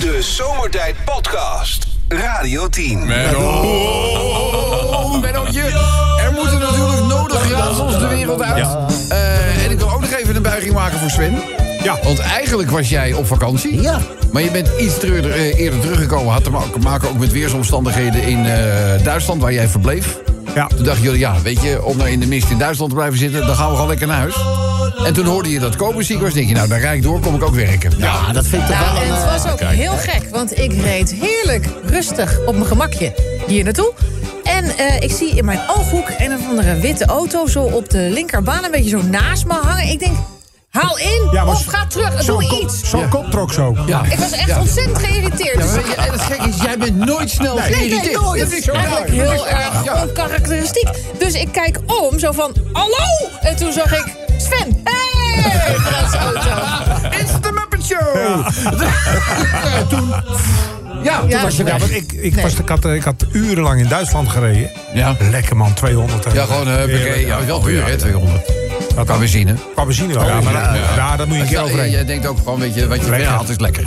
De Zomertijd Podcast. Radio 10. Oh, Bennootje, er moeten natuurlijk nodig raadsels de wereld uit. Eh, en ik wil ook nog even een buiging maken voor Sven. Ja. Want eigenlijk was jij op vakantie. Ja. Maar je bent iets eerder, eh, eerder teruggekomen. Had te ma- maken ook met weersomstandigheden in eh, Duitsland, waar jij verbleef. Ja. Toen dachten jullie, ja, weet je, om nou in de mist in Duitsland te blijven zitten... dan gaan we gewoon lekker naar huis. En toen hoorde je dat koperziek was. denk je, nou, daar rijd ik door, kom ik ook werken. Ja, Ja, dat vind ik toch Nou, wel en een... het eh, was ook heel gek, want ik reed heerlijk rustig op mijn gemakje hier naartoe. En eh, ik zie in mijn ooghoek een of andere witte auto zo op de linkerbaan een beetje zo naast me hangen. Ik denk, haal in Ja, maar of ga terug, doe kop, iets. zo'n kop trok zo. ja. Ik was echt Ja. ontzettend geïrriteerd. En het gekke is, jij bent nooit snel Nee, nee, geïrriteerd. nooit. Dat is eigenlijk heel erg Ja. onkarakteristiek. Dus ik kijk om, zo van, hallo! En toen zag ik, Sven, hey! Vanuit zijn auto. It's the Muppet Show! Ja. toen... Ja, toen Ja. was je Ja, weg. want ik, ik, Nee. was, ik, had, ik had urenlang in Duitsland gereden. Ja. Lekker man, 200. hè. Ja, gewoon, uh, Heerlijk. ja, wel Oh, duur, ja. hè, 200. Dat Qua dan. benzine. Qua benzine wel. Ja, maar ja, daar moet je een keer overheen. jij denkt ook gewoon, weet je, wat je weghaalt is lekker.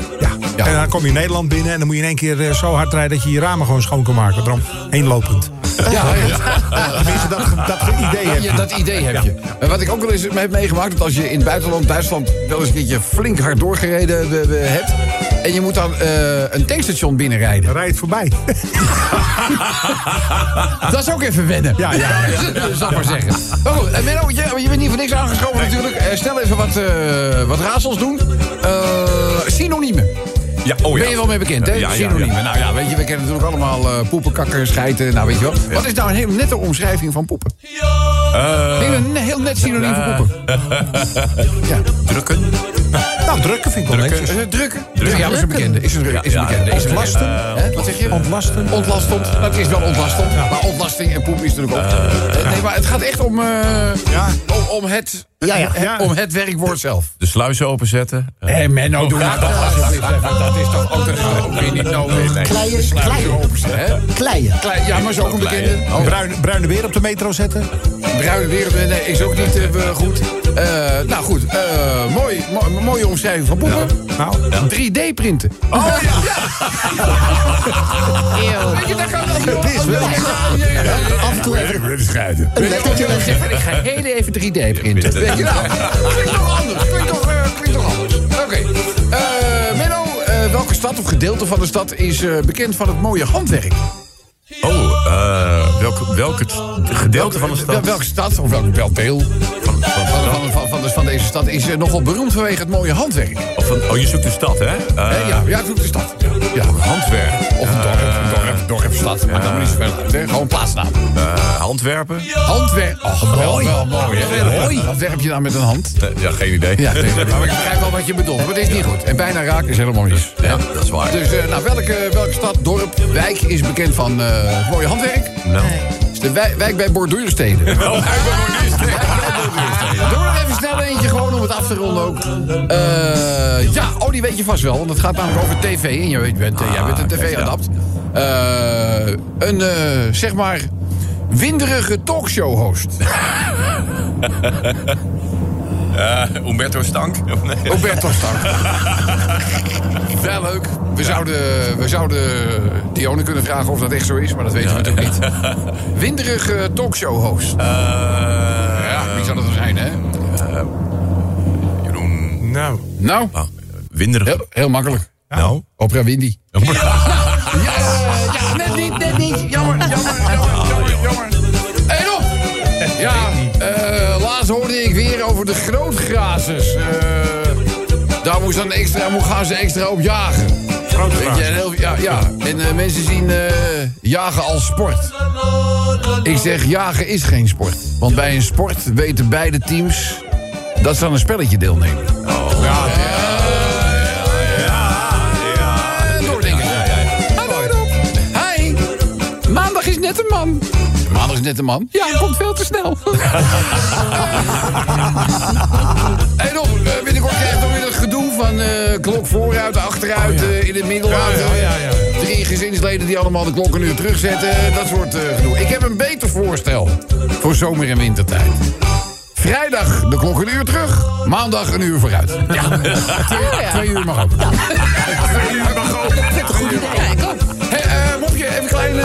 Ja. En dan kom je Nederland binnen en dan moet je in één keer eh, zo hard rijden dat je je ramen gewoon schoon kan maken. Daarom één lopend. Ja, ja. Tenminste, dat, dat idee heb je. Dat idee heb je. En wat ik ook wel eens heb meegemaakt... dat als je in het buitenland, Duitsland... wel eens een keertje flink hard doorgereden eh, eh, hebt... en je moet dan eh, een tankstation binnenrijden. Rijd voorbij. Dat is ook even wennen. Ja, ja, Zal ik maar zeggen. Maar goed, en Menno, je, je bent niet voor niks aangeschoven natuurlijk. Eh, snel even wat, eh, wat raadsels doen. Eh, synoniemen. Ja, oh ja. Ben je wel mee bekend, hè? Ja, ja, Synoniemen. ja. Nou ja, weet je, we kennen natuurlijk allemaal eh, poepen, kakken, schijten. Nou, weet je wel. Wat is nou een hele nette omschrijving van poepen? Eh, denk een heel net synoniem voor poepen. Ja. drukken. Nou, drukken vind ik wel Drukken. netjes. Is het drukken? Drukken, ja, dat is een bekende. Is een, is een Ja, bekende. Is een Ontlasten. Hè, Wat zeg je? Ontlasten. Ontlastend. Nou, het is wel ontlastend. Maar ontlasting en poep is natuurlijk ook. Eh, nee, maar het gaat echt om, eh, Ja. om, om, het, Ja, ja. het- Ja. om het werkwoord zelf. De sluizen openzetten. Eh, Hé, Menno, doe nou toch alsjeblieft even. Dat is toch ook, dat is toch ook weer niet nodig. Kleien, kleien, kleien. Ja, maar is ook een bekende. Bruin, bruine weer op de metro zetten. bruine wereld, nee, is ook niet eh, goed. Eh, nou goed, eh, mooi, mo- mooie omschrijving van poepen. Nou, 3D printen. Oh ja. Weet je, daar kan Het is wel. Af en toe even scheiden. Ik ga heel even 3D printen. Weet je nou? Klinkt toch anders. Klinkt toch, eh, klinkt toch anders. Oké. Eh, Menno, eh, welke stad of gedeelte van de stad is eh, bekend van het mooie handwerk? Oh, eh, welk, welk het gedeelte van de Wel- stad? welke stad, of welk, welk deel Van, van, van, van, van, van, de- van deze stad is eh, nogal beroemd vanwege het mooie handwerk? of van- oh, je zoekt de stad, hè? Eh, ja, ja, ik zoek de stad. Ja. Ja. Handwerk. Of een dorp, een dorp, dorp, stad. Maar dan niet zoveel uit, hè? Gewoon plaatsnaam. Eh, handwerpen? Handwerk. Oh, mooi. Wel, mooi, hè? Wat werp je nou met een hand? Eh, ja, geen idee. Ja, maar ik begrijp wel wat je bedoelt. Maar het is niet goed. En bijna raken is helemaal mis. Ja, dat is waar. Dus eh, nou, welke, welke stad, dorp, wijk is bekend van eh, het mooie handwerk? Nou. Het is de wij- wijk bij Borduursteden. Doe er even snel eentje, gewoon om het af te ronden ook. Eh, ja, oh, die weet je vast wel, want het gaat namelijk over tv. En je weet, bent, jij bent een tv-adapt. Eh, een, eh, zeg maar, winderige talkshow-host. Eh, Umberto Stank? Of nee? Roberto Stank. Wel leuk. We, zouden, we zouden Dione kunnen vragen of dat echt zo is, maar dat weten we natuurlijk niet. Winderige talkshow-host. Eh, Ja, wie zou dat dan zijn, hè? Jeroen. nou. Nou, Ah, winderig. heel, heel makkelijk. Nou. Oprah Windy. Ja, net niet. Jammer, jammer, jammer, jammer, jammer. Hé, op! Ja, eh, laatst hoorde ik weer over de grootgrazers. Eh, daar moest dan extra, moet gaan ze extra op jagen. Weet je, en heel, ja, ja. En eh, mensen zien jagen als sport. Ik zeg, jagen is geen sport. Want bij een sport weten beide teams dat ze aan een spelletje deelnemen. Ja, Maandag is net een man? Ja, hij komt veel te snel. en op, eh, binnenkort krijg je nog weer het gedoe van eh, klok vooruit, achteruit, oh eh, in het midden laten. Ja, ja, Drie gezinsleden die allemaal de klok een uur terugzetten. Dat soort uh, gedoe. Ik heb een beter voorstel voor zomer- en wintertijd. Vrijdag de klok een uur terug, maandag een uur vooruit. Ja, twee, uur mag ook. Twee uur mag ook. Prettig goed idee. Kijk, kom. Hey, mopje, even klein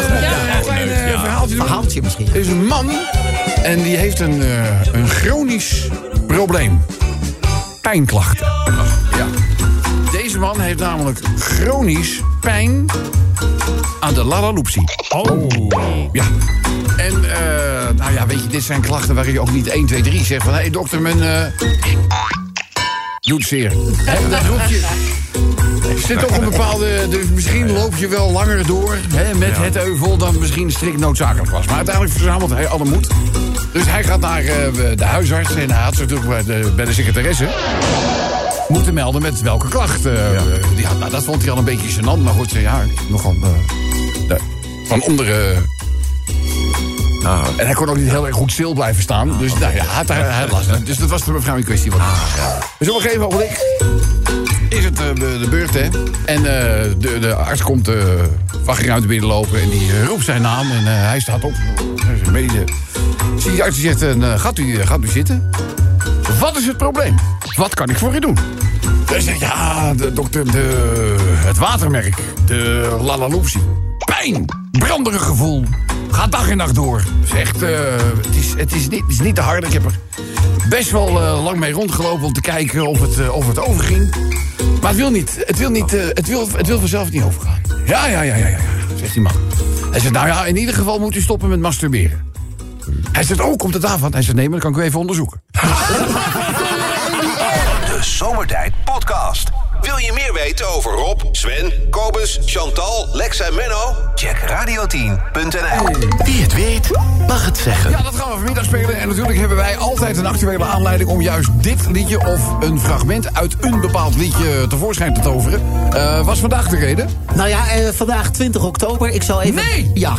misschien. Er is een man en die heeft een, eh, een chronisch probleem. Pijnklachten. Ja. Deze man heeft namelijk chronisch pijn aan de lalaloopsie. Oh. Ja. En, eh, nou ja, weet je, dit zijn klachten waar je ook niet 1, 2, 3 zegt van... hé, hey, dokter, mijn... eh doet zeer. Dat roep je... Er zit toch een bepaalde... Dus misschien loop je wel langer door hè, met het euvel... dan misschien strikt noodzakelijk was. Maar uiteindelijk verzamelt hij alle moed. Dus hij gaat naar eh, de huisarts... en hij had ze natuurlijk bij de, bij de secretaresse... moeten melden met welke klacht. eh, had. Nou, dat vond hij al een beetje gênant. Maar goed, ja, nogal... de- van onderen... En hij kon ook niet heel erg goed stil blijven staan. Dus nou ja, had, hij last. Dus dat was de mevrouw in kwestie. Wat Dus op een gegeven moment is het eh, de, beurt, hè. En eh, de, de arts komt uh, wachtruimte binnenlopen en die eh, roept zijn naam. En eh, hij staat op. Medische. Zie die arts zegt, eh, gaat, u, gaat u zitten? Wat is het probleem? Wat kan ik voor u doen? Hij zegt, ja, de dokter, de, het watermerk, de lalaloopsie. Pijn, branderig gevoel, gaat dag en nacht door. Zegt, eh, het, is, het, is niet, het is niet te hard. Ik heb er best wel eh, lang mee rondgelopen om te kijken of het, eh, of het overging. Maar het wil niet, het wil, niet, eh, het wil, het wil vanzelf niet overgaan. Ja, ja, ja, ja, ja, zegt die man. Hij zegt, nou ja, in ieder geval moet u stoppen met masturberen. Hij zegt, oh, komt het daarvan? Hij zegt, nee, maar dat kan ik u even onderzoeken. De Zomertijd Podcast. Wil je meer weten over Rob, Sven, Kobus, Chantal, Lex en Menno? Check radio10.nl. Wie het weet, mag het zeggen. Ja, dat gaan we vanmiddag spelen. En natuurlijk hebben wij altijd een actuele aanleiding om juist dit liedje of een fragment uit een bepaald liedje tevoorschijn te toveren. Eh was vandaag de reden? Nou ja, eh, vandaag 20 oktober. Ik zal even... Nee! Ja.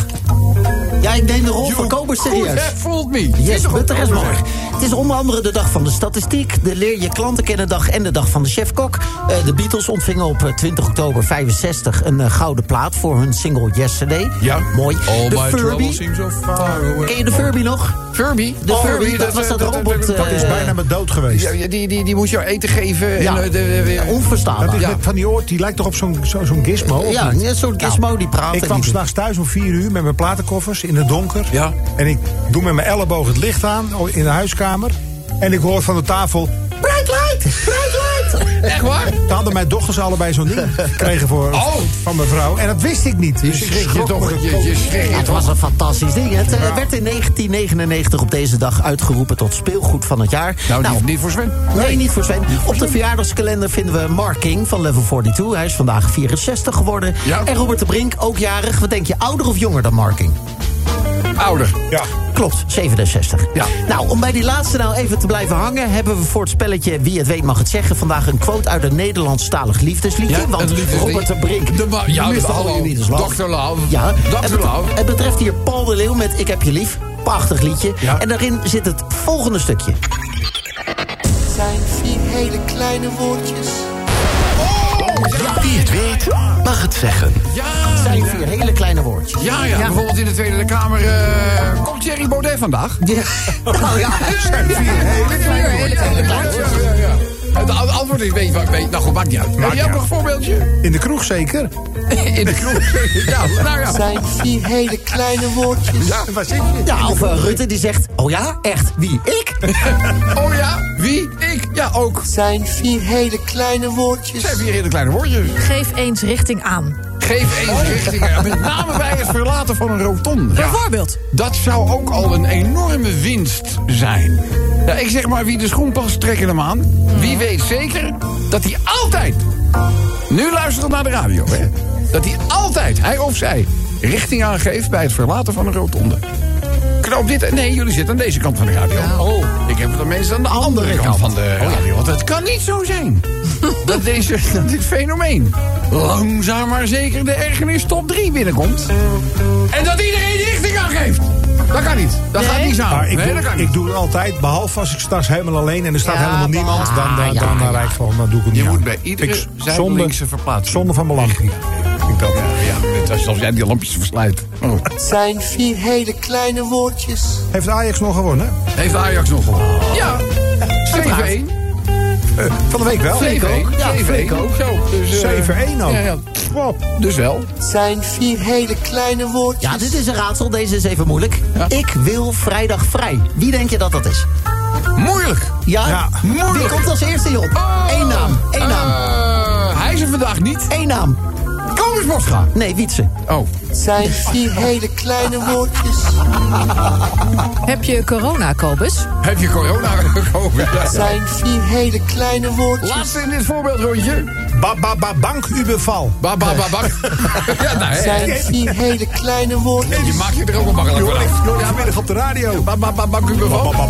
Ja, ik neem de rol van Goed, serieus. voelt me. Yes, but is more. Het is onder andere de dag van de statistiek, de leer je klanten kennen dag en de dag van de chefkok. Eh, de Beatles ontvingen op eh, 20 oktober 65 een eh, gouden plaat voor hun single Yesterday. Ja. Mooi. All de my troubles Furby. seem so far away. Ken je de Furby nog? Furby? De Oh, Furby, dat was dat robot... Dat is eh, bijna met dood geweest. Ja, ja, die, die, die moest jou eten geven. Ja. En, eh, de, onverstaanbaar. Dat is van die oort, die lijkt toch op zo'n zo, zo'n gizmo? Ja, een soort gizmo die praat. Ik kwam die- s'nachts thuis om 4 uur met mijn platenkoffers in het donker. Ja. En ik doe met mijn elleboog het licht aan oh, in de huiskamer. En ik hoor van de tafel... Echt waar? Toen hadden mijn dochters allebei zo'n ding gekregen voor, Oh. van mijn vrouw. En dat wist ik niet. Je Dus ik schrik je toch. schrik je Ja, het toch. was een fantastisch ding. Het eh, werd in 1999 op deze dag uitgeroepen tot speelgoed van het jaar. Nou, niet, niet voor Sven. Nee, niet voor Sven. Op de verjaardagskalender vinden we Mark King van Level 42. Hij is vandaag 64 geworden. Ja. En Robert de Brink, ook jarig. Wat denk je, ouder of jonger dan Mark King? Ouder. Ja. Klopt, 67. Ja. Nou, om bij die laatste nou even te blijven hangen... hebben we voor het spelletje Wie het weet mag het zeggen... vandaag een quote uit een Nederlandstalig liefdesliedje. Ja, want. Robert de Brink... De ja, de- al hallo. Dr. Love. Ja, Dr. het, Love. het betreft hier Paul de Leeuw met Ik heb je lief. Prachtig liedje. Ja. En daarin zit het volgende stukje. zijn vier hele kleine woordjes. Wie het weet, mag het zeggen. Ja, Het zijn vier hele kleine woordjes. ja, ja, bijvoorbeeld in de Tweede Kamer. eh, komt Thierry Baudet vandaag? Ja. Nou ja, Vier hele kleine woordjes. Het antwoord is, weet je wat, weet, nou goed, maakt niet uit. Heb jij ook nog een voorbeeldje? In de kroeg zeker. In de kroeg. Ja, nou ja. Zijn vier hele kleine woordjes. Ja, Waar zit je? ja, of eh, Rutte die zegt... Oh ja, echt? Wie? Ik? oh ja, wie? Ik? Ja, ook. Zijn vier hele kleine woordjes. Zijn vier hele kleine woordjes. Geef eens richting aan. Geef eens richting. Met name bij het verlaten van een rotonde. Bijvoorbeeld. Dat zou ook al een enorme winst zijn. Ja, ik zeg maar, wie de schoen past, trekken hem aan. Wie weet zeker dat hij altijd, nu luistert naar de radio, hè, dat hij altijd, hij of zij, richting aangeeft bij het verlaten van een rotonde. Knoop dit, nee, jullie zitten aan deze kant van de radio. Oh. Ik heb het dan mensen aan de andere kant van de radio. Want het kan niet zo zijn dat, deze, dat dit fenomeen langzaam maar zeker de ergernis top 3 binnenkomt. En dat iedereen die richting aangeeft. Dat kan niet. Dat gaat niet samen. Maar ik, nee, doe, dat kan ik niet. doe het altijd, behalve als ik straks helemaal alleen en er staat Ja, helemaal niemand, dan, dan, dan, ja, dan, ja. rijd ik gewoon, dan doe ik het Je niet moet aan. bij iedere zijdelingse verplaatsing. Zonde van mijn lampje. Ik dat. Ja, net als als jij die lampjes verslijt. Oh. Zijn vier hele kleine woordjes. Heeft Ajax nog gewonnen? Heeft Ajax nog gewonnen? Ja. 7-1. Eh, van de week wel. 7-1. Ja, 7-1. Freek ook. Zo. Dus, eh, 7-1 ook. Ja, ja. Dus wel. zijn vier hele kleine woordjes. Ja, dit is een raadsel. Deze is even moeilijk. Ik wil vrijdag vrij. Wie denk je dat dat is? Moeilijk. Ja, Ja, moeilijk. Wie komt als eerste hierop? Eén naam. Eén naam. Eh, hij is er vandaag niet. Eén naam. Kobus. Nee, Wietse. Oh. zijn vier hele kleine woordjes. Heb je corona, Kobus? Heb je corona gekomen? Ja. zijn vier hele kleine woordjes. Laatste in dit voorbeeldrondje. Ba, ba, ba, bank. Ba, ba, ba, ba. ja, nou, hè. zijn vier hele kleine woordjes. Je maakt je er ook wel makkelijk vanaf. ja, middag op de radio. Ba, ba, ba, bank. Ba, ba,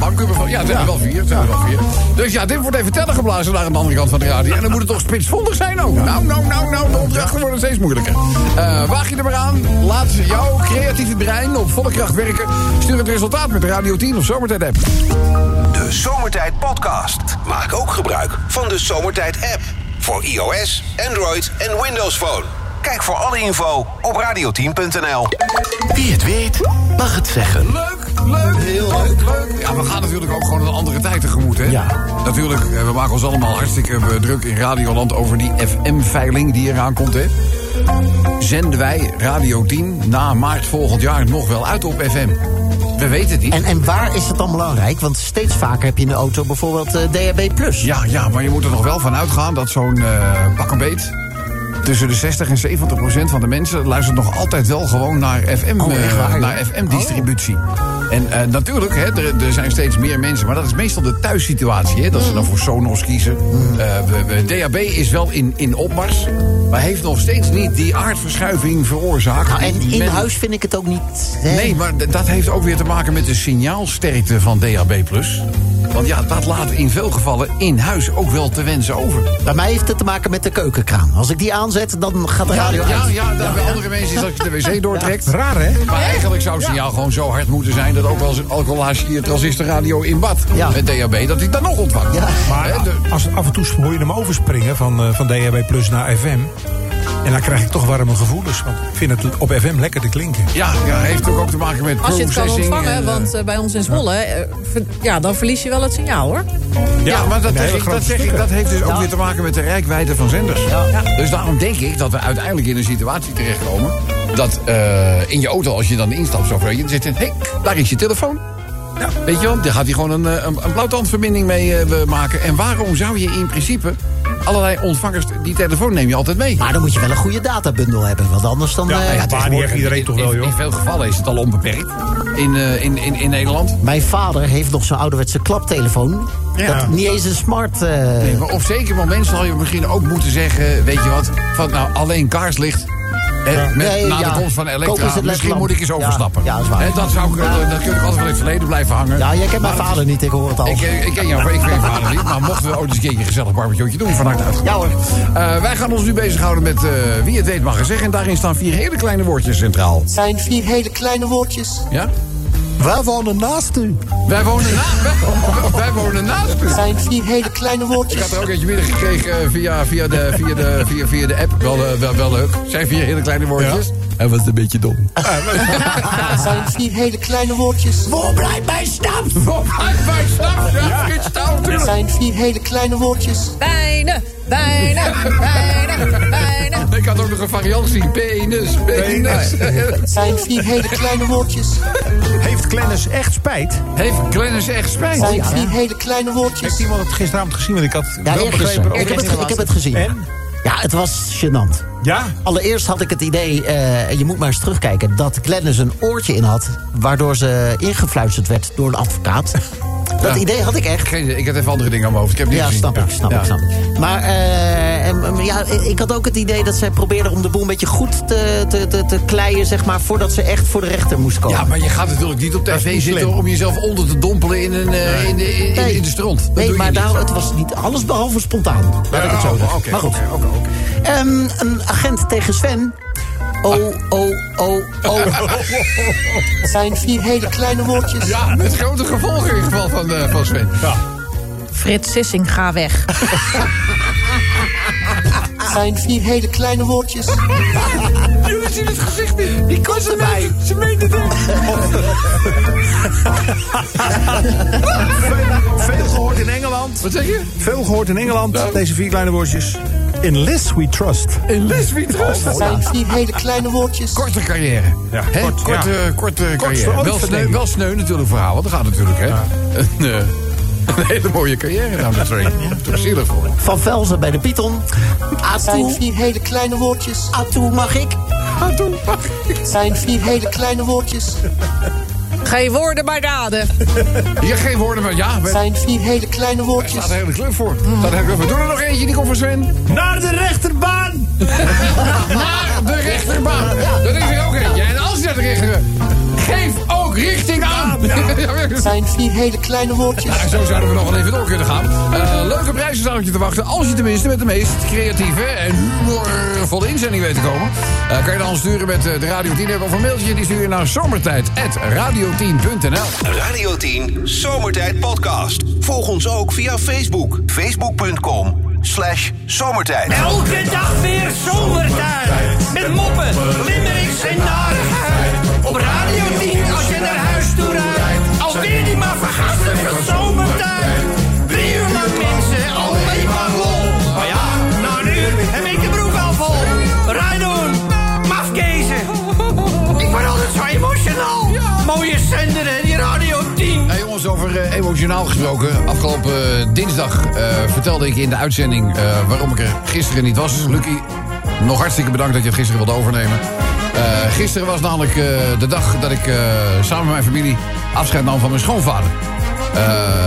bank bank. Ja, het zijn er wel vier. het zijn er wel vier. Dus ja, dit wordt even tellen geblazen naar de andere kant van de radio. En dan moet het toch spitsvondig zijn ook. Nou, nou, nou, nou, de opdrachten worden steeds moeilijker. Eh, waag je er maar aan. Laat jouw creatieve brein op volle kracht werken. Stuur het resultaat met de Radio 10 of Zomertijd app. De Zomertijd Podcast. Maak ook gebruik van de Zomertijd app. Voor iOS, Android en Windows Phone. Kijk voor alle info op radio10.nl. Wie het weet, mag het zeggen. Leuk, leuk, heel leuk, leuk. Ja, we gaan natuurlijk ook gewoon een andere tijd tegemoet, hè? Ja. Natuurlijk, eh, we maken ons allemaal hartstikke eh, druk in Radioland over die FM-veiling die eraan komt, hè? Zenden wij Radio 10 na maart volgend jaar nog wel uit op FM? We weten het niet. En, en waar is het dan belangrijk? Want steeds vaker heb je in de auto bijvoorbeeld eh, DHB+. Ja, ja, maar je moet er nog wel van uitgaan dat zo'n pak een beet... tussen de 60 en 70 procent van de mensen luistert nog altijd wel gewoon naar FM, Oh, eh? FM-distributie. En eh, natuurlijk, hè, er, er zijn steeds meer mensen, maar dat is meestal de thuissituatie. Hè, dat ze dan voor Sonos kiezen. Eh, we, we- DAB is wel in, in opmars, maar heeft nog steeds niet die aardverschuiving veroorzaakt. Nou, en in men- huis vind ik het ook niet... hè? Nee, maar dat heeft ook weer te maken met de signaalsterkte van DAB+. Want ja, dat laat in veel gevallen in huis ook wel te wensen over. Bij mij heeft het te maken met de keukenkraan. Als ik die aanzet, dan gaat de Ja, radio ja, uit. ja, dat bij andere mensen is dat je de wc doortrekt. Raar, hè? Maar eigenlijk zou het signaal gewoon zo hard moeten zijn... dat ook wel eens een alcoholage je transistorradio in bad... Ja. met DHB, dat hij dan nog ontvangt. Ja. Maar de- als, af en toe hoor je hem overspringen van, eh, van DHB Plus naar FM. En dan krijg ik toch warme gevoelens. Want ik vind het op FM lekker te klinken. ja, ja, heeft ook, ook te maken met Als je het kan ontvangen, en, want eh, bij ons in Zwolle... eh, ja, dan verlies je wel het signaal, hoor. Ja, maar dat, een zeg ik, dat, grote zeg ik, dat heeft dus ook Ja. weer te maken met de rijkwijde van zenders. Dus daarom denk ik dat we uiteindelijk in een situatie terechtkomen... dat eh, in je auto, als je dan instapt, zo je, dan zit hé, hey, daar is je telefoon. Weet je wel, daar gaat hij gewoon een, een, een blauwtandverbinding mee eh, maken. En waarom zou je in principe allerlei ontvangers... die telefoon neem je altijd mee. Maar dan moet je wel een goede databundel hebben. Want anders dan... Ja, eh, ja, waar niet echt iedereen toch wel, in, joh. in veel gevallen is het al onbeperkt in, eh, in, in, in Nederland. Mijn vader heeft nog zo'n ouderwetse klaptelefoon. Ja. Dat niet eens een smart... eh, Nee, maar op zeker moment zal je misschien ook moeten zeggen... weet je wat, van nou alleen kaarslicht... eh, met, Nee, na ja. de komst van Elektra, misschien moet ik eens overstappen. ja, dat is waar. Eh, dat, zou, ik- Ja. dat kun je altijd wel in het verleden blijven hangen. Ja, jij kent mijn Maar- vader niet, ik hoor het al. Ik, eh, ik ken jou, ik ken je vader niet. Maar mochten we ooit eens een keertje een gezellig barbecue doen, van harte uit. Ja hoor. Eh, wij gaan ons nu bezighouden met eh, wie het weet mag er zeggen. En daarin staan vier hele kleine woordjes centraal. zijn vier hele kleine woordjes. Ja? Wij wonen naast u. Wij wonen, na, wij, wij wonen naast u. zijn vier hele kleine Ik woordjes. had er ook eentje binnengekregen eh, via, via, de, via, de, via, via de app. Wel, eh, wel, wel leuk. Zijn vier hele kleine woordjes. Hij was een beetje dom. zijn vier hele kleine woordjes. Waar blijft mijn stap? Hij bij stap. Ja, Touw. zijn vier hele kleine woordjes. Bijna, bijna, bijna, bijna. Ik had ook nog een variant zien. Penis, penis. zijn vier hele kleine woordjes. Heeft Glennis echt spijt? Heeft Glennis echt spijt? zijn vier hele kleine woordjes. Heeft iemand het gisteravond gezien? Want ik had Ja, wel begrepen... Ik heb, het, ik heb het gezien. En? Ja, het was gênant. Ja? Allereerst had ik het idee, eh, je moet maar eens terugkijken... dat Glennis een oortje in had... waardoor ze ingefluisterd werd door een advocaat. Dat Ja. idee had ik echt. Geen ik had even andere dingen aan mijn hoofd. Ik heb niet Ja, gezien. snap ik, snap Ja. ik, snap ik. Maar eh, ja, ik had ook het idee dat zij probeerde om de boel een beetje goed te, te, te, te kleien... zeg maar, voordat ze echt voor de rechter moest komen. Ja, maar je gaat natuurlijk niet op tv zitten om jezelf onder te dompelen in, een, eh, in, de, in, in de stront. Dat nee, doe je maar niet. daar, het was niet alles behalve spontaan. Laat ik het zo Oh, zeggen. oké, maar goed. oké, oké, oké. Ehm, een agent tegen Sven. Oh, oh, oh, oh. zijn vier hele kleine woordjes. Ja, met grote gevolgen in het geval van, eh, van Sven. Frits Sissing, ga weg. zijn vier hele kleine woordjes. Jullie zien het gezicht niet. Die kost erbij. Ze meent het echt. Veel gehoord in Engeland. Wat zeg je? Veel gehoord in Engeland, deze vier kleine woordjes. In Liz We Trust. In Liz We Trust. Het zijn vier hele kleine woordjes. Korte carrière. Ja, kort, korte, ja. korte Kortste carrière. Wel sneu, ik. wel sneu natuurlijk voor haar, want dat gaat natuurlijk, hè. Een, eh, een hele mooie carrière down the train. Toch zielig voor. Van Velzen bij de Python. Zijn Atoe. vier hele kleine woordjes. Atoe mag ik. Het zijn vier hele kleine woordjes. Geen woorden, maar daden. Hier geen woorden, maar ja, Het zijn vier hele kleine er woordjes. staat een hele club voor. Staat een hele club voor. Doe er nog eentje, die komt van Sven. Naar de rechterbaan! Naar de rechterbaan. Dat is er ook eentje. En als je naar de rechter... Geef ook richting aan. Het zijn vier hele kleine woordjes. Nou, zo zouden we nog wel even door kunnen gaan. Eh, leuke prijzen staan op je te wachten. Als je tenminste met de meest creatieve en humorvolle inzending weet te komen. eh, kan je dan sturen met eh, de Radio 10 app of een mailtje. Die stuur je naar zomertijd.radio10.nl Radio 10 Zomertijd Podcast. Volg ons ook via Facebook. Facebook.com slash zomertijd. Elke dag weer zomertijd. Met moppen, limmerings en narigheid. Op Radio 10 Alweer die maar vergastige zomertijd. Drie uur lang mensen, alleen maar lol. Maar ja, na een uur heb ik de broek al vol. Rijdoen, mafkezen. Ik word altijd zo emotional. Mooie zender hè, die Radio 10. Hey jongens, over eh, emotionaal gesproken. Afgelopen eh, dinsdag eh, vertelde ik in de uitzending waarom ik er gisteren niet was. Lucky, nog hartstikke bedankt dat je het gisteren wilde overnemen. Eh, gisteren was namelijk eh, de dag dat ik eh, samen met mijn familie afscheid nam van mijn schoonvader.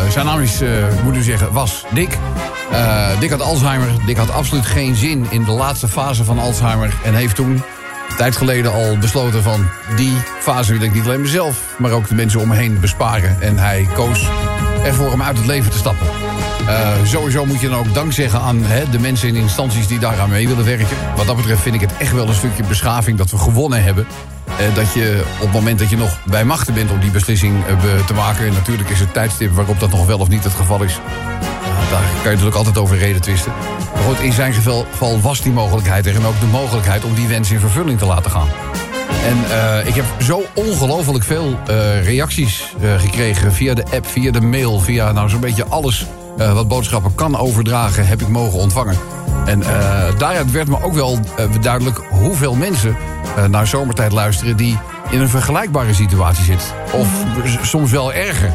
Zijn naam is, ik moet u zeggen, was Dick. Dick had Alzheimer. Dick had absoluut geen zin in de laatste fase van Alzheimer. En heeft toen tijd geleden al besloten van... die fase wil ik niet alleen mezelf, maar ook de mensen om me heen besparen. En hij koos ervoor om uit het leven te stappen. Eh, sowieso moet je dan ook dank zeggen aan hè, de mensen en instanties die daaraan mee willen werken. Wat dat betreft vind ik het echt wel een stukje beschaving dat we gewonnen hebben. Eh, dat je op het moment dat je nog bij machten bent om die beslissing eh, te maken... en natuurlijk is het tijdstip waarop dat nog wel of niet het geval is... daar kan je natuurlijk altijd over reden twisten. Maar goed, in zijn geval, was die mogelijkheid er... en ook de mogelijkheid om die wens in vervulling te laten gaan. En ik heb zo ongelooflijk veel reacties gekregen via de app, via de mail, via nou zo'n beetje alles eh, wat boodschappen kan overdragen, heb ik mogen ontvangen. En eh, daaruit werd me ook wel eh, duidelijk hoeveel mensen naar zomertijd luisteren die in een vergelijkbare situatie zitten. Of s- soms wel erger.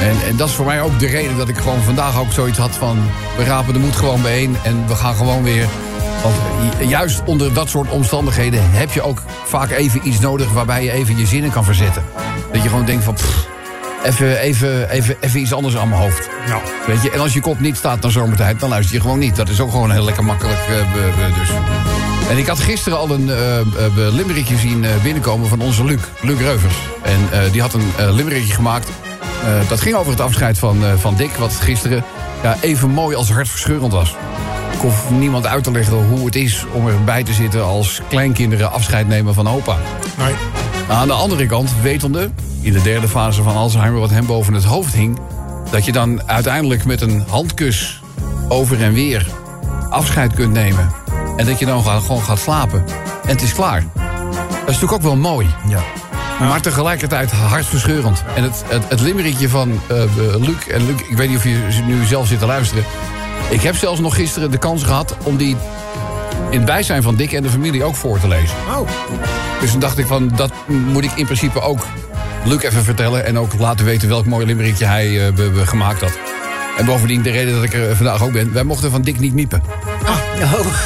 En, en dat is voor mij ook de reden dat ik gewoon vandaag ook zoiets had van... we rapen de moed gewoon bijeen en we gaan gewoon weer... Want ju- juist onder dat soort omstandigheden heb je ook vaak even iets nodig... waarbij je even je zinnen kan verzetten. Dat je gewoon denkt van... pff, even, even, even, even iets anders aan mijn hoofd. Ja. Weet je? En als je kop niet staat naar zomertijd, dan luister je gewoon niet. Dat is ook gewoon heel lekker makkelijk. eh, dus. En ik had gisteren al een uh, zien binnenkomen van onze Luc, Luc Reuvers. En die had een uh, gemaakt. Dat ging over het afscheid van, van Dick, wat gisteren ja, even mooi als hartverscheurend was. Ik hoef niemand uit te leggen hoe het is om erbij te zitten als kleinkinderen afscheid nemen van opa. Nee. Aan de andere kant, wetende, in de derde fase van Alzheimer, wat hem boven het hoofd hing, dat je dan uiteindelijk met een handkus over en weer afscheid kunt nemen. En dat je dan gewoon gaat slapen. En het is klaar. Dat is natuurlijk ook wel mooi. Ja. Maar tegelijkertijd hartverscheurend. En het, het, het limmerikje van eh, eh, Luc... En Luc, ik weet niet of je nu zelf zit te luisteren. Ik heb zelfs nog gisteren de kans gehad om die... in het bijzijn van Dick en de familie ook voor te lezen. Oh. Dus toen dacht ik van, dat moet ik in principe ook Luc even vertellen... en ook laten weten welk mooi limmerikje hij eh, be- be- gemaakt had. En bovendien, de reden dat ik er vandaag ook ben... wij mochten van Dick niet miepen.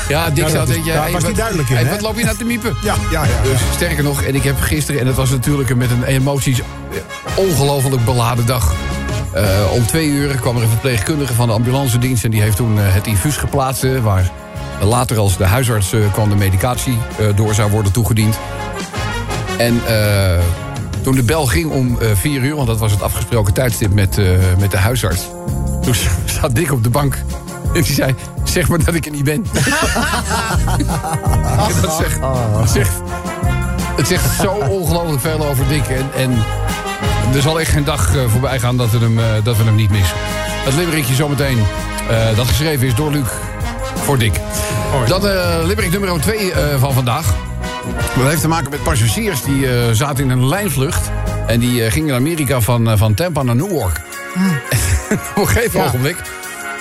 Ja, Dick Ja, zat... hey, was hij wat- duidelijk in, hey, hè? Wat loop je nou te miepen? Ja, ja, ja. Dus sterker nog, en ik heb gisteren, en dat was natuurlijk met een emoties ongelooflijk beladen dag. Eh, om twee uur kwam er een verpleegkundige van de ambulance dienst en die heeft toen eh, het infuus geplaatst. eh, waar later als de huisarts eh, kwam de medicatie eh, door zou worden toegediend. En eh, toen de bel ging om eh, vier uur, want dat was het afgesproken tijdstip met, met de huisarts. Toen zat Dick op de bank en die zei, zeg maar dat ik er niet ben. En dat zegt, dat zegt, het zegt zo ongelooflijk veel over Dick. En, en er zal echt geen dag voorbij gaan dat we hem, dat we hem niet missen. Het limmerikje zometeen, dat geschreven is door Luc voor Dick. Dan uh, limmerik nummer 2 van vandaag. Dat heeft te maken met passagiers die eh, zaten in een lijnvlucht. En die eh, gingen in Amerika van, eh, van Tampa naar Newark. Op een gegeven Ja. ogenblik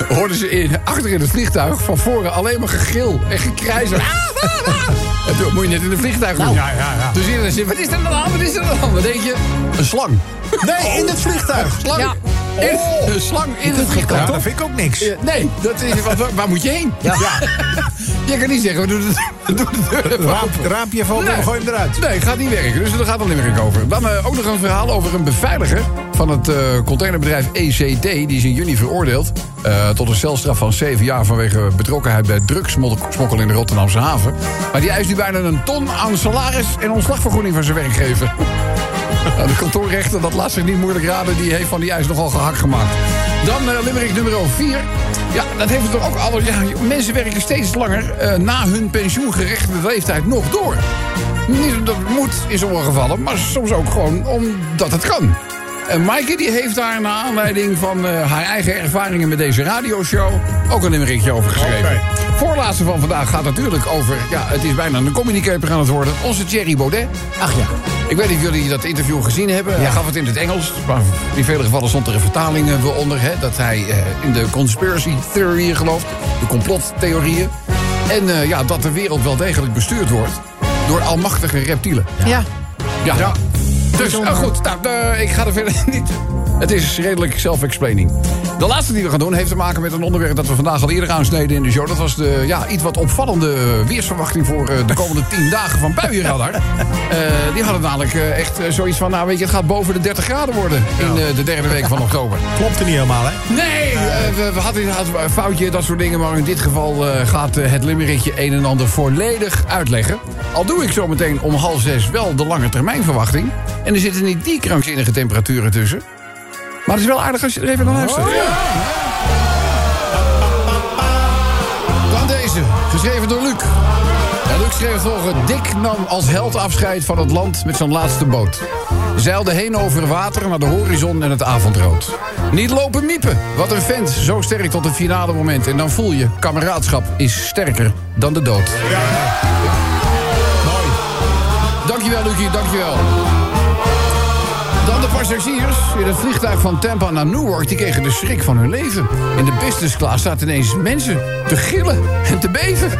hoorden ze in, achter in het vliegtuig van voren alleen maar gegil en gekrijs. Ah, ah, ah. En toen moet je net in het vliegtuig doen. Ja, ja, ja. Dus iedereen zegt, wat is er aan de hand, wat is er aan de hand? Wat denk je? Een slang. Nee, in het vliegtuig. Slang. Ja. In- een slang in het Ja, vliegtuig. dat vind ik ook niks. Ja, Nee, dat is, waar, waar- moet je heen? Ja. Je kan niet zeggen, we doen de Raap, open. raampje valt en we gooien hem eruit. Nee, gaat niet werken. Dus daar gaat een limerick over. Dan eh, ook nog een verhaal over een beveiliger van het eh, containerbedrijf ECT. Die is in juni veroordeeld eh, tot een celstraf van 7 jaar... vanwege betrokkenheid bij drugsmokkel in de Rotterdamse haven. Maar die eist nu bijna een ton aan salaris en ontslagvergoeding van zijn werkgever. De kantoorrechter, dat laat zich niet moeilijk raden... die heeft van die eis nogal gehakt gemaakt. Dan uh, limerick nummer 4. Ja, dat heeft het toch ook alles... Ja, mensen werken steeds langer eh, na hun pensioengerechtigde leeftijd nog door. Niet dat het moet in sommige gevallen, maar soms ook gewoon omdat het kan. En Maaike die heeft daar naar aanleiding van eh, haar eigen ervaringen met deze radioshow... ook een limerickje over geschreven. Voorlaatste van vandaag gaat natuurlijk over... ja, het is bijna een communicator aan het worden. Onze Thierry Baudet. Ach ja. Ik weet niet of jullie dat interview gezien hebben. Hij gaf het in het Engels. Maar in vele gevallen stond er een vertaling eh, wel onder. Hè, dat hij eh, in de conspiracy theorieën gelooft. De complottheorieën. En eh, ja, dat de wereld wel degelijk bestuurd wordt door almachtige reptielen. Ja. Ja. Dus, eh, goed, nou, de- ik ga er verder niet... Het is redelijk self-explaining. De laatste die we gaan doen heeft te maken met een onderwerp... dat we vandaag al eerder aansneden in de show. Dat was de ja, iets wat opvallende weersverwachting... voor eh, de komende 10 dagen van Buienradar. Eh, die hadden namelijk eh, echt eh, zoiets van... nou weet je, het gaat boven de 30 graden worden... in eh, de derde week van oktober. Klopt er niet helemaal, hè? Nee, eh, we, we hadden inderdaad een foutje, dat soort dingen. Maar in dit geval eh, gaat eh, het limerickje een en ander volledig uitleggen. Al doe ik zo meteen om half zes wel de lange termijn verwachting. En er zitten niet die krankzinnige temperaturen tussen. Maar het is wel aardig als je er even naar luistert. Dan deze, geschreven door Luc. En Luc schreef het volgende. Dick nam als held afscheid van het land met zijn laatste boot. Zeilde heen over water naar de horizon en het avondrood. Niet lopen miepen. Wat een vent. Zo sterk tot het finale moment. En dan voel je, kameraadschap is sterker dan de dood. Mooi. Dankjewel, Lucie. Dankjewel. De passagiers in het vliegtuig van Tampa naar Newark... die kregen de schrik van hun leven. In de business class zaten ineens mensen te gillen en te beven.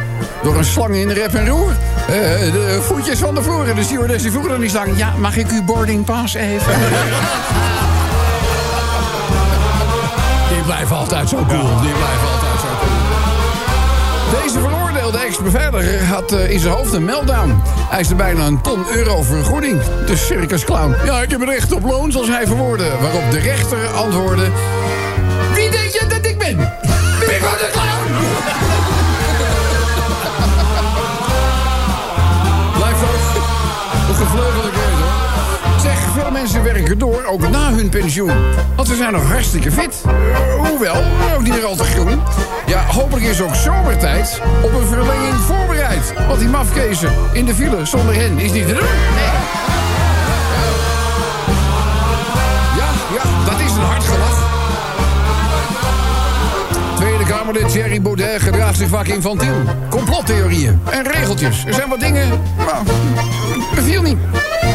Door een slang in rep en roer. Eh, de voetjes van de vloer. En de stewardess die vroeg dan die slang... ja, mag ik uw boarding pass even? die blijven altijd zo cool. Die blijven altijd zo cool. Veroordeelde ex-beveiliger had eh, in zijn hoofd een meltdown. Hij is er bijna een ton euro vergoeding. De circusclown. Ja, ik heb recht op loon, zoals hij verwoordde. Waarop de rechter antwoordde... door, ook na hun pensioen. Want ze zijn nog hartstikke fit. Eh, hoewel, ook niet meer al te groen. Ja, hopelijk is ook zomertijd op een verlenging voorbereid. Want die mafkezen in de file zonder hen is niet te doen. Ja, ja, dat is een hard gelach. Tweede Kamerlid Thierry Baudet gedraagt zich vaak infantiel. Complottheorieën en regeltjes. Er zijn wat dingen... Nou, beviel niet.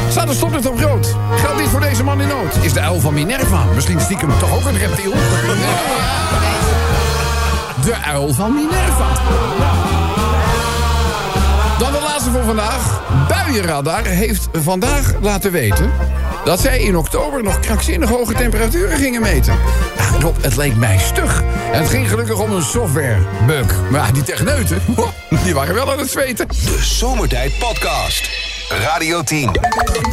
Staat er stopt het op rood. Geldt dit voor deze man in nood? Is de uil van Minerva misschien stiekem toch ook een reptiel? De uil van Minerva. Dan de laatste voor vandaag. Buienradar heeft vandaag laten weten... dat zij in oktober nog krankzinnig hoge temperaturen gingen meten. Ja, Rob, het leek mij stug. En het ging gelukkig om een software-bug. Maar die techneuten, die waren wel aan het zweten. De Zomertijd Podcast. Radio 10.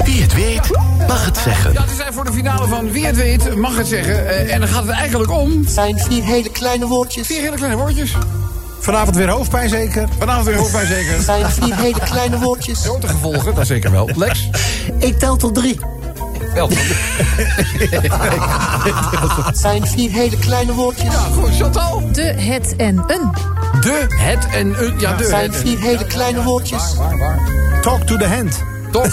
Wie het weet, mag het zeggen. Dat is hij voor de finale van Wie het weet, mag het zeggen. Eh, en dan gaat het eigenlijk om... zijn vier hele kleine woordjes. Vier hele kleine woordjes. Vanavond weer hoofdpijn zeker. Vanavond weer hoofdpijn zeker. zijn vier hele kleine woordjes. Grote gevolgen, dat zeker wel. Lex? Ik tel tot drie. zijn vier hele kleine woordjes. Ja, goed, Chantal. De, het en een. De, het en een... Ja, de, zijn vier hele kleine woordjes. Talk to the hand. Tok.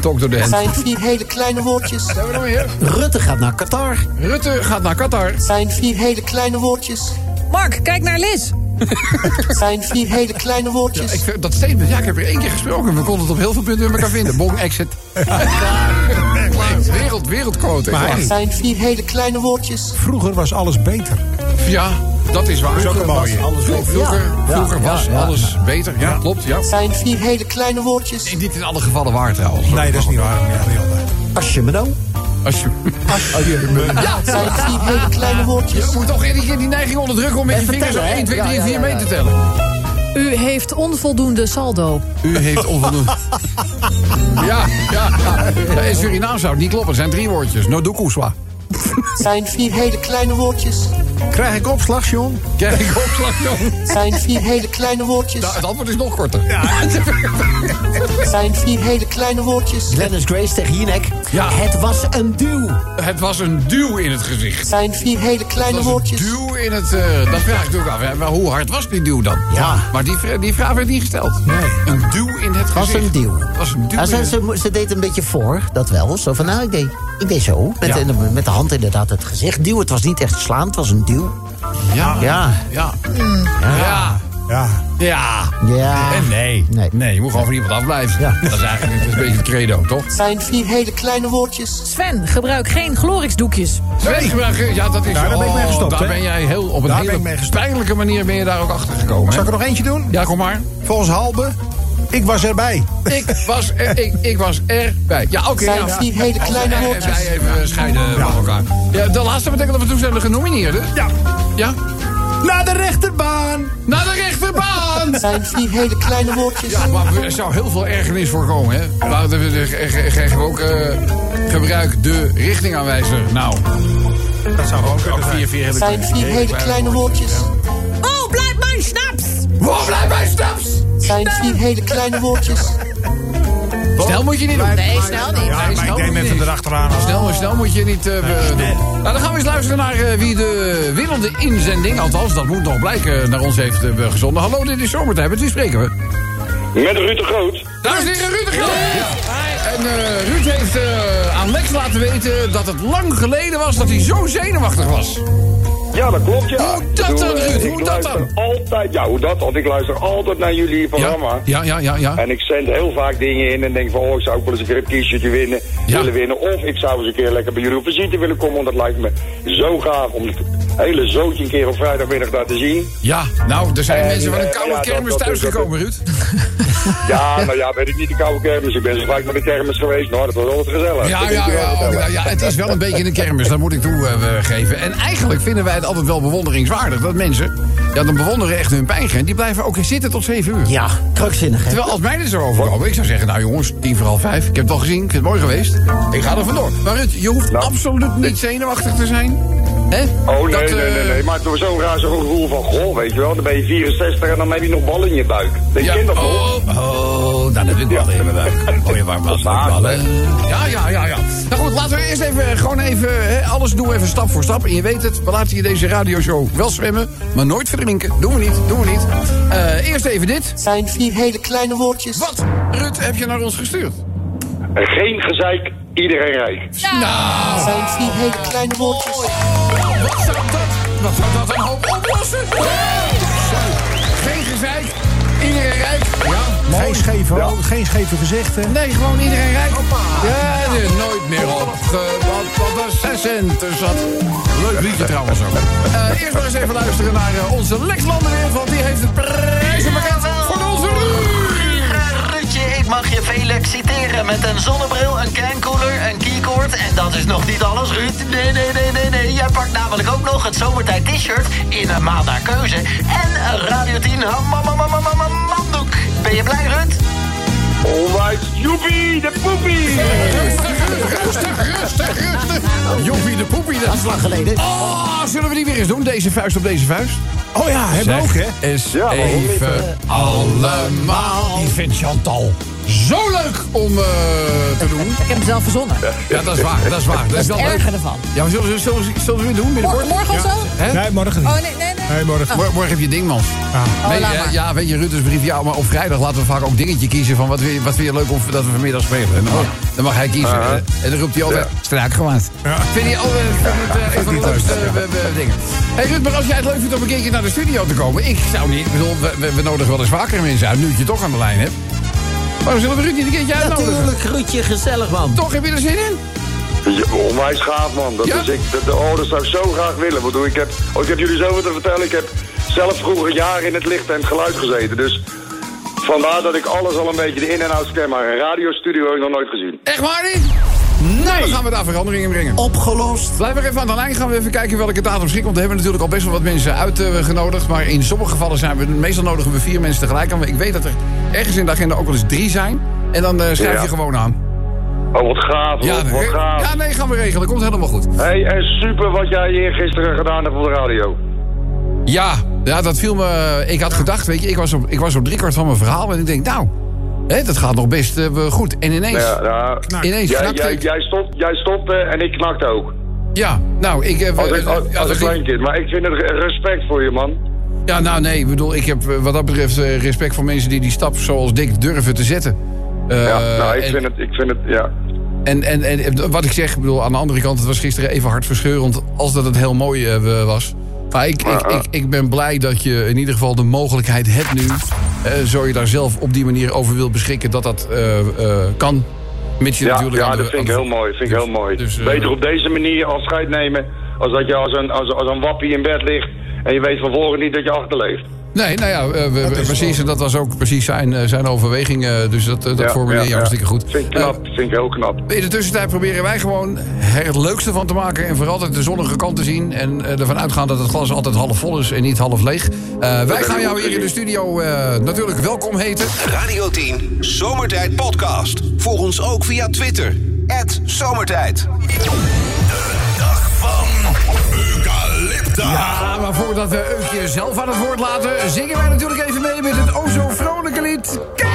Tok door de hand. zijn vier hele kleine woordjes. Hebben we nog meer? Rutte gaat naar Qatar. Rutte gaat naar Qatar. zijn vier hele kleine woordjes. Mark, kijk naar Liz. zijn vier hele kleine woordjes. Ik, vind dat statement, ja, ik heb er één keer gesproken. We konden het op heel veel punten met elkaar vinden. Bong, exit. Wereld, wereldquote. Maar zijn vier hele kleine woordjes. Vroeger was alles beter. Ja, dat is waar. een mooie. Alles beter. Vroeger, Ja, vroeger ja, was ja. alles beter. Ja, klopt. Ja. Het zijn vier hele kleine woordjes. En niet in alle gevallen waar trouwens. Nee, dat is niet waar. Ja. Als je me nou... Als je, Het zijn vier hele kleine woordjes. je moet toch iedere keer die neiging onderdrukken om met je Even vingers hè? 1, 2, Ja, 3, ja, 4 ja, mee ja. te tellen. U heeft onvoldoende saldo. U heeft onvoldoende. Ja, ja, ja. ja. In Surinaam zou het niet kloppen. Het zijn drie woordjes. Nodokuswa. Het zijn vier hele kleine woordjes. Krijg ik opslag, John? Krijg ik opslag? Het zijn vier hele kleine woordjes. Nou, het antwoord is nog korter. Het zijn vier hele kleine woordjes. Dennis Grace tegen Jinek. Ja. Het was een duw. Het was een duw in het gezicht. Het zijn vier hele kleine was een woordjes. duw in het... eh, dat vraag ik natuurlijk af. hè. Maar hoe hard was die duw dan? Ja. Maar die, die vraag werd niet gesteld. Nee. Een duw in het was gezicht. een duw. Het was een duw Ja, in ze, ze, ze deed een beetje voor, dat wel. Zo van, nou, ik deed, ik deed zo. Met, Ja. de, met de hand inderdaad het gezicht. Duw, het was niet echt slaan, het was een duw. Ja. Ja. Ja. Ja. Ja. Ja. Ja. En nee. Nee. nee. je moet gewoon van iemand afblijven. Ja. Dat is eigenlijk een beetje het credo, toch? Het zijn vier hele kleine woordjes. Sven, gebruik geen Glorix-doekjes. Sven gebruiken, ja, dat is... Nou, daar ben ik mee oh, gestopt, Daar ben jij heel, op een hele pijnlijke manier ben je daar ook achter gekomen. Zal ik er nog eentje doen? Ja, kom maar. Volgens Halbe, ik was erbij. Ik was, er, ik, ik was erbij. Ja, oké. Zijn ja. vier hele kleine En woordjes. wij even scheiden van elkaar. Ja, de laatste betekent dat we toen zijn de genomineerden. Ja. Ja? Naar de rechterbaan. Naar de rechterbaan! Zijn vier hele kleine woordjes. Ja, maar er zou heel veel ergernis voorkomen, hè? Laten we de- ge- ge- geven ook eh, gebruik de richtingaanwijzer. Nou, Dat zou gewoon kunnen zijn. vier zijn vier hele kleine woordjes. Oh, blijf mijn snaps! Waar blijft mijn snaps? Zijn vier hele kleine woordjes. Snel moet je niet doen. Nee, snel niet. Ja, maar ik neem even erachteraan. Snel, snel moet je niet eh, doen. Nou, dan gaan we eens luisteren naar eh, wie de winnende inzending... althans, dat moet nog blijken, naar ons heeft eh, gezonden. Hallo, dit is Zomertijd. Met wie spreken we? Met Ruud de Groot. Dames en heren, Ruud de Groot. En eh, Ruud heeft eh, aan Lex laten weten dat het lang geleden was... dat hij zo zenuwachtig was. Ja, dat klopt, ja. Hoe dat dan, eh, Ruud? Hoe dat dan? Altijd, ja, hoe dat? Want ik luister altijd naar jullie programma. ja, ja, ja. ja. En ik zend heel vaak dingen in en denk van, oh, ik zou ook wel eens een keer een t-shirtje winnen, willen winnen. Of ik zou eens een keer lekker bij jullie op visite willen komen, want dat lijkt me zo gaaf om hele zootje een keer op vrijdagmiddag daar te zien. Ja, nou, er zijn En, mensen van een eh, koude ja, kermis thuisgekomen, Ruud. Ja, nou ja, weet ik niet de koude kermis. Ik ben zo vaak met de kermis geweest. Nou, dat was altijd gezellig. Ja, ja, ja, ja, ja, het is wel een beetje een kermis, dat moet ik toegeven. en eigenlijk vinden wij het altijd wel bewonderingswaardig dat mensen, ja, dan bewonderen echt hun pijn, die blijven ook zitten tot 7 uur. Ja, krankzinnig, hè? Terwijl als mij dit zo overkomen, ik zou zeggen, nou jongens, tien voor half vijf, ik heb het al gezien, ik vind het mooi geweest. Ik ga er vandoor. Maar Ruud, je hoeft Nou, absoluut niet zenuwachtig te zijn. Hè? Oh, nee, Dat, nee, nee, eh, nee. Maar het was zo'n raar zo'n gevoel van, goh, weet je wel, dan ben je 64 en dan heb je nog ballen in je buik. Dat Ja, dat nog? oh, oh, nou, dat heb ik ballen in mijn buik. Oh, je warm was Maar, ballen. Ja, ja, ja, ja. Nou goed, laten we eerst even, gewoon even, hè, alles doen we even stap voor stap. En je weet het, we laten je deze radioshow wel zwemmen, maar nooit verdrinken. Doen we niet, doen we niet. Eh, eerst even dit. Het zijn vier hele kleine woordjes. Wat, Rut, heb je naar ons gestuurd? Geen gezeik, iedereen rijk. Nou, Het zijn vier hele kleine woordjes. wat zou dat, wat zou dat een hoop oplossen? Geen gezeik, iedereen rijk. Ja, mooi. Geen scheve, geen scheve gezichten. Nee, gewoon iedereen rijk. Ja, er is nooit meer opgewacht, want er zes centen zat. Leuk liedje trouwens ook. Eh, eerst maar eens even luisteren naar eh, onze Lex want die heeft het prijzenpakket voor onze mag je Felix citeren met een zonnebril, een cancooler, een keycord. En dat is nog niet alles, Ruud. Nee, nee, nee, nee, nee. Jij pakt namelijk ook nog het zomertijd t-shirt in een maand naar keuze. En een Radio 10 ham- mam- mam- mam- mam- mam- manddoek. Ben je blij, Ruud? Alright, joepie, de poepie. Rustig, rustig, rustig. Joepie de poepie, dat is lang geleden. Oh, zullen we die weer eens doen? Deze vuist op deze vuist? Oh ja, hebben we ook, hè? Is Ja, waarom niet, even allemaal. Die vindt Chantal zo leuk om eh, te doen. Ik heb hem zelf verzonnen. Ja, dat is waar, dat is waar. Dat Dat is wel leuk. ervan. Ja, maar zullen we, zullen we, zullen we weer doen binnenkort? Morgen, morgen of zo? Hè? Nee, morgen niet. Oh, nee, nee, nee. Nee, morgen. Mor- Morgen heb je dingmans. Oh, Nee, laat ja, ja, weet je, Rutte's brief. Ja, maar op vrijdag laten we vaak ook dingetje kiezen van wat, we, wat vind je leuk om dat we vanmiddag spelen. En dan, mag, dan mag hij kiezen. En- En dan roept hij altijd, strak gewoon. Vind je altijd vind het, eh, een van de leukste eh, eh, dingen. Hey Ruud, maar als jij het leuk vindt om een keertje naar de studio te komen. Ik zou niet, ik bedoel, we, we, we nodigen wel eens vaker mensen uit. Nu je toch aan de lijn hebt. Waarom zullen we Ruud niet een keertje uitnodigen? Natuurlijk, Ruudje, gezellig, man. Toch, heb je er zin in? Ja, onwijs gaaf, man. Dat Ja? is ik, dat, oh, dat zou ik zo graag willen. Want ik heb, oh, ik heb jullie zoveel te vertellen. Ik heb zelf vroeger jaren in het licht en het geluid gezeten. Dus vandaar dat ik alles al een beetje de in- en outs ken. Maar een radiostudio heb ik nog nooit gezien. Echt waar niet? Nou, dan gaan we daar verandering in brengen. Opgelost. Blijf maar even aan de lijn. Gaan we even kijken welke datum schikt. Want we hebben natuurlijk al best wel wat mensen uitgenodigd. maar in sommige gevallen zijn we... Meestal nodigen we vier mensen tegelijk aan. Ik weet dat er ergens in de agenda ook wel eens drie zijn. En dan eh, schrijf Ja. je gewoon aan. Oh, wat gaaf, Ja, wat gaaf. ja, nee, gaan we regelen. Komt helemaal goed. Hey, en super wat jij hier gisteren gedaan hebt op de radio. Ja, ja, dat viel me... Ik had gedacht, weet je, ik was op, ik was op driekwart van mijn verhaal... en ik denk, nou, dat gaat nog best eh, wel goed. En ineens... Ja, ja. Ineens jij, jij, ik. jij, stopt, jij stopte en ik knakte ook. Ja, nou, ik... heb Als, ik, eh, als, ja, als dat een kleinkind. Maar ik vind het re- respect voor je, man. Ja, nou nee, ik bedoel, ik heb eh, wat dat betreft eh, respect voor mensen die die stap zoals Dick durven te zetten. Eh, Ja, nou, ik en, vind het, ik vind het, ja. En, en, en wat ik zeg, ik bedoel, aan de andere kant, het was gisteren even hartverscheurend als dat het heel mooi eh, was. Maar ik, ik, ik, ik ben blij dat je in ieder geval de mogelijkheid hebt nu, eh, zo je daar zelf op die manier over wilt beschikken, dat dat eh, eh, kan. Mits je Ja, natuurlijk ja de- dat vind ik heel mooi. Vind ik heel mooi. dus, Beter op deze manier afscheid nemen... als dat je als een, als, als een wappie in bed ligt... en je weet van voren niet dat je achterleeft. Nee, nou ja, eh, we, we- precies, en dat was ook precies zijn, eh, zijn overweging. eh, dus dat, dat Ja, formuleer je ja, ja. hartstikke goed. Vind ik knap, vind ik heel knap. In de tussentijd proberen wij gewoon er het leukste van te maken... en vooral altijd de zonnige kant te zien... en ervan uitgaan dat het glas altijd half vol is en niet half leeg. Eh, wij gaan jou hier in de studio eh, natuurlijk welkom heten. Radio 10 Zomertijd Podcast. Volg ons ook via Twitter. Zomertijd. Dag van. Ja, voordat we Eukje zelf aan het woord laten... zingen wij natuurlijk even mee met het o zo vrolijke lied... Kijk,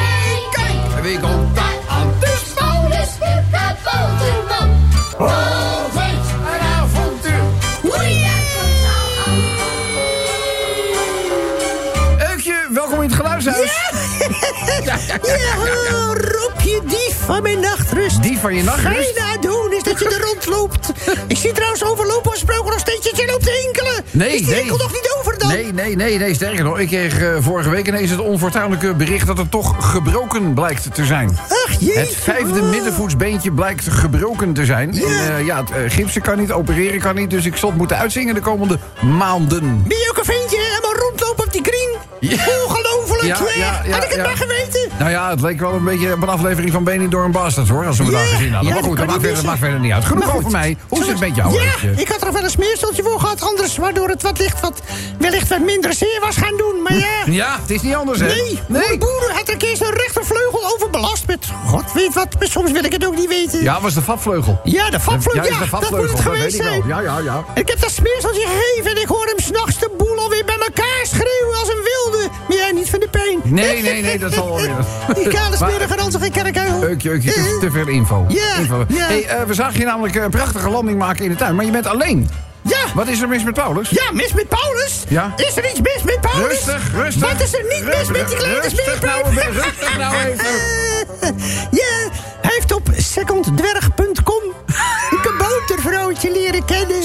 kijk! En wie komt daar aan? Dus Paulus, de kabouterman. Altijd een avontuur. Eukje, welkom in het geluidshuis. Ja, hallo, Roepje, dief van mijn nachtrust. Dief van je nachtrust? Ga je nou doen, is dat je er rondloopt. Ik zie trouwens overlopen gesproken nog steeds dat je loopt te. Nee, is die nee. enkel nog niet over dan? Nee, nee, nee, nee, sterker nog. Ik kreeg eh, vorige week ineens het onfortuinlijke bericht... dat het toch gebroken blijkt te zijn. Ach, jeetje. Het vijfde middenvoetsbeentje blijkt gebroken te zijn. Ja, en, eh, ja het eh, gipsen kan niet, opereren kan niet... dus ik zal het moeten uitzingen de komende maanden. Ben je ook een ventje helemaal rondlopen op die green? Ja. Ja, ja, ja, Had ik het maar geweten? Nou ja, het leek wel een beetje op een aflevering van Benny door een Bastard, hoor... als we Ja, daar gezien hadden. maar goed, dat maakt verder, maakt verder niet uit. Genoeg over mij. Hoe is het met jou, Ja, ik had er wel een smeersteltje voor gehad. Anders waardoor het wat licht wat, wellicht wat minder zeer was gaan doen. Maar ja... Ja, het is niet anders, hè? Nee, nee. boeren had er een keer zijn rechtervleugel overbelast met... God weet wat, maar soms wil ik het ook niet weten. Ja, was de vatvleugel. Ja, de vatvleugel, Ja, dat moet het geweest zijn. Ja, ja, ja. Ik heb dat smeerseltje gegeven en ik hoor hem s'nachts de boel alweer bij elkaar schreeuwen als een wilde. Maar jij niet van de Nee, nee, nee, dat zal wel weer. Die kale Maar- smerige ranzige kerkuil. Eukje, Eukje, te, te veel info. Info. Hey, eh, we zagen je namelijk een prachtige landing maken in de tuin, maar je bent alleen. Ja. Wat is er mis met Paulus? Ja, mis met Paulus? Ja. Is er iets mis met Paulus? Rustig, rustig. Wat is er niet mis met die kleine Rustig nou, rustig nou even. Ja, hij heeft op seconddwerg.com kaboutervrouwtje leren kennen.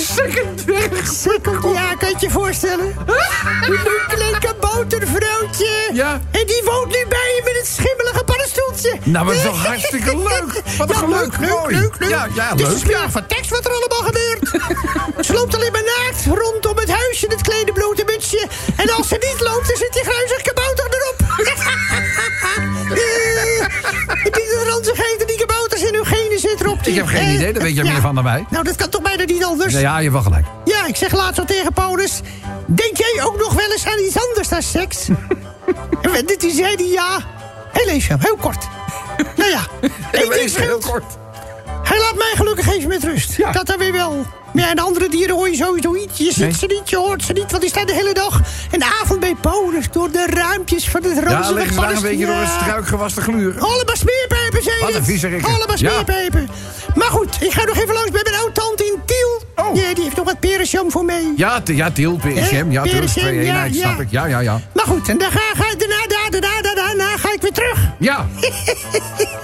Ja, kan je je voorstellen? Een klein kaboutervrouwtje. Ja. En die woont nu bij je met het schimmelige paddenstoeltje. Nou, maar dat is toch hartstikke leuk. Wat een Ja, leuk, leuk, mooi. leuk, leuk. Ja, ja, Dus leuk, is ja. van tekst wat er allemaal gebeurt. ze loopt alleen maar naakt rondom het huisje, het kleine blote mutsje. En als ze niet loopt, dan zit die gruizig kabouter erop. Eh, ranzigheid in hun genen zit erop. Ik heb geen Eh, idee, daar weet jij meer van dan wij. Nou, dat kan toch bijna niet anders? Ja, ja, je hebt wel gelijk. Ja, ik zeg laatst al tegen Paulus... Denk jij ook nog wel eens aan iets anders dan seks? en toen zei hij ja. Heel even, heel kort. nou ja, één ding Heel kort. Hij laat mij gelukkig even met rust. Dat dan weer wel. Maar ja, en andere dieren hoor je sowieso niet. Je ziet Nee. ze niet, je hoort ze niet. Want die staan de hele dag en de avond bij Paulus... door de ruimpjes van het Ja, ranzige leggen ze daar een beetje door het Ja. struikgewas te gluren. Allemaal smeerpijpen, zei Wat een viezerikken. Allemaal Ja. smeerpijpen. Maar goed, ik ga nog even langs bij mijn oud-tante in Tiel. Oh. Ja, die heeft nog wat perenjam voor mij. Ja, ja Til, PSM, ja, twee ja, eenheid, ja. snap ik. Ja, ja, ja. Maar goed, en dan ga, ga, daarna, daarna, daarna, daarna ga ik weer terug. Ja, Ja,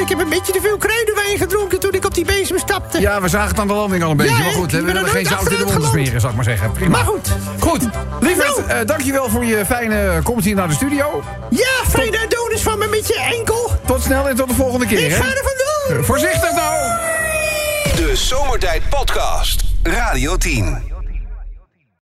ik heb een beetje te veel kruidenwijn gedronken toen ik op die bezem stapte. ja, we zagen het aan de landing al een beetje. Ja, maar goed, we ben er willen geen zout in de geland. smeren, zal ik maar zeggen. Prima. Maar goed. Goed, lieverd, eh, dankjewel voor je fijne komst hier naar de studio. Ja, fijne Adonis van me met je enkel. Tot snel en tot de volgende keer, Ik hè? ga er vandoor. Voorzichtig nou! De De Zomertijd Podcast. Radio 10.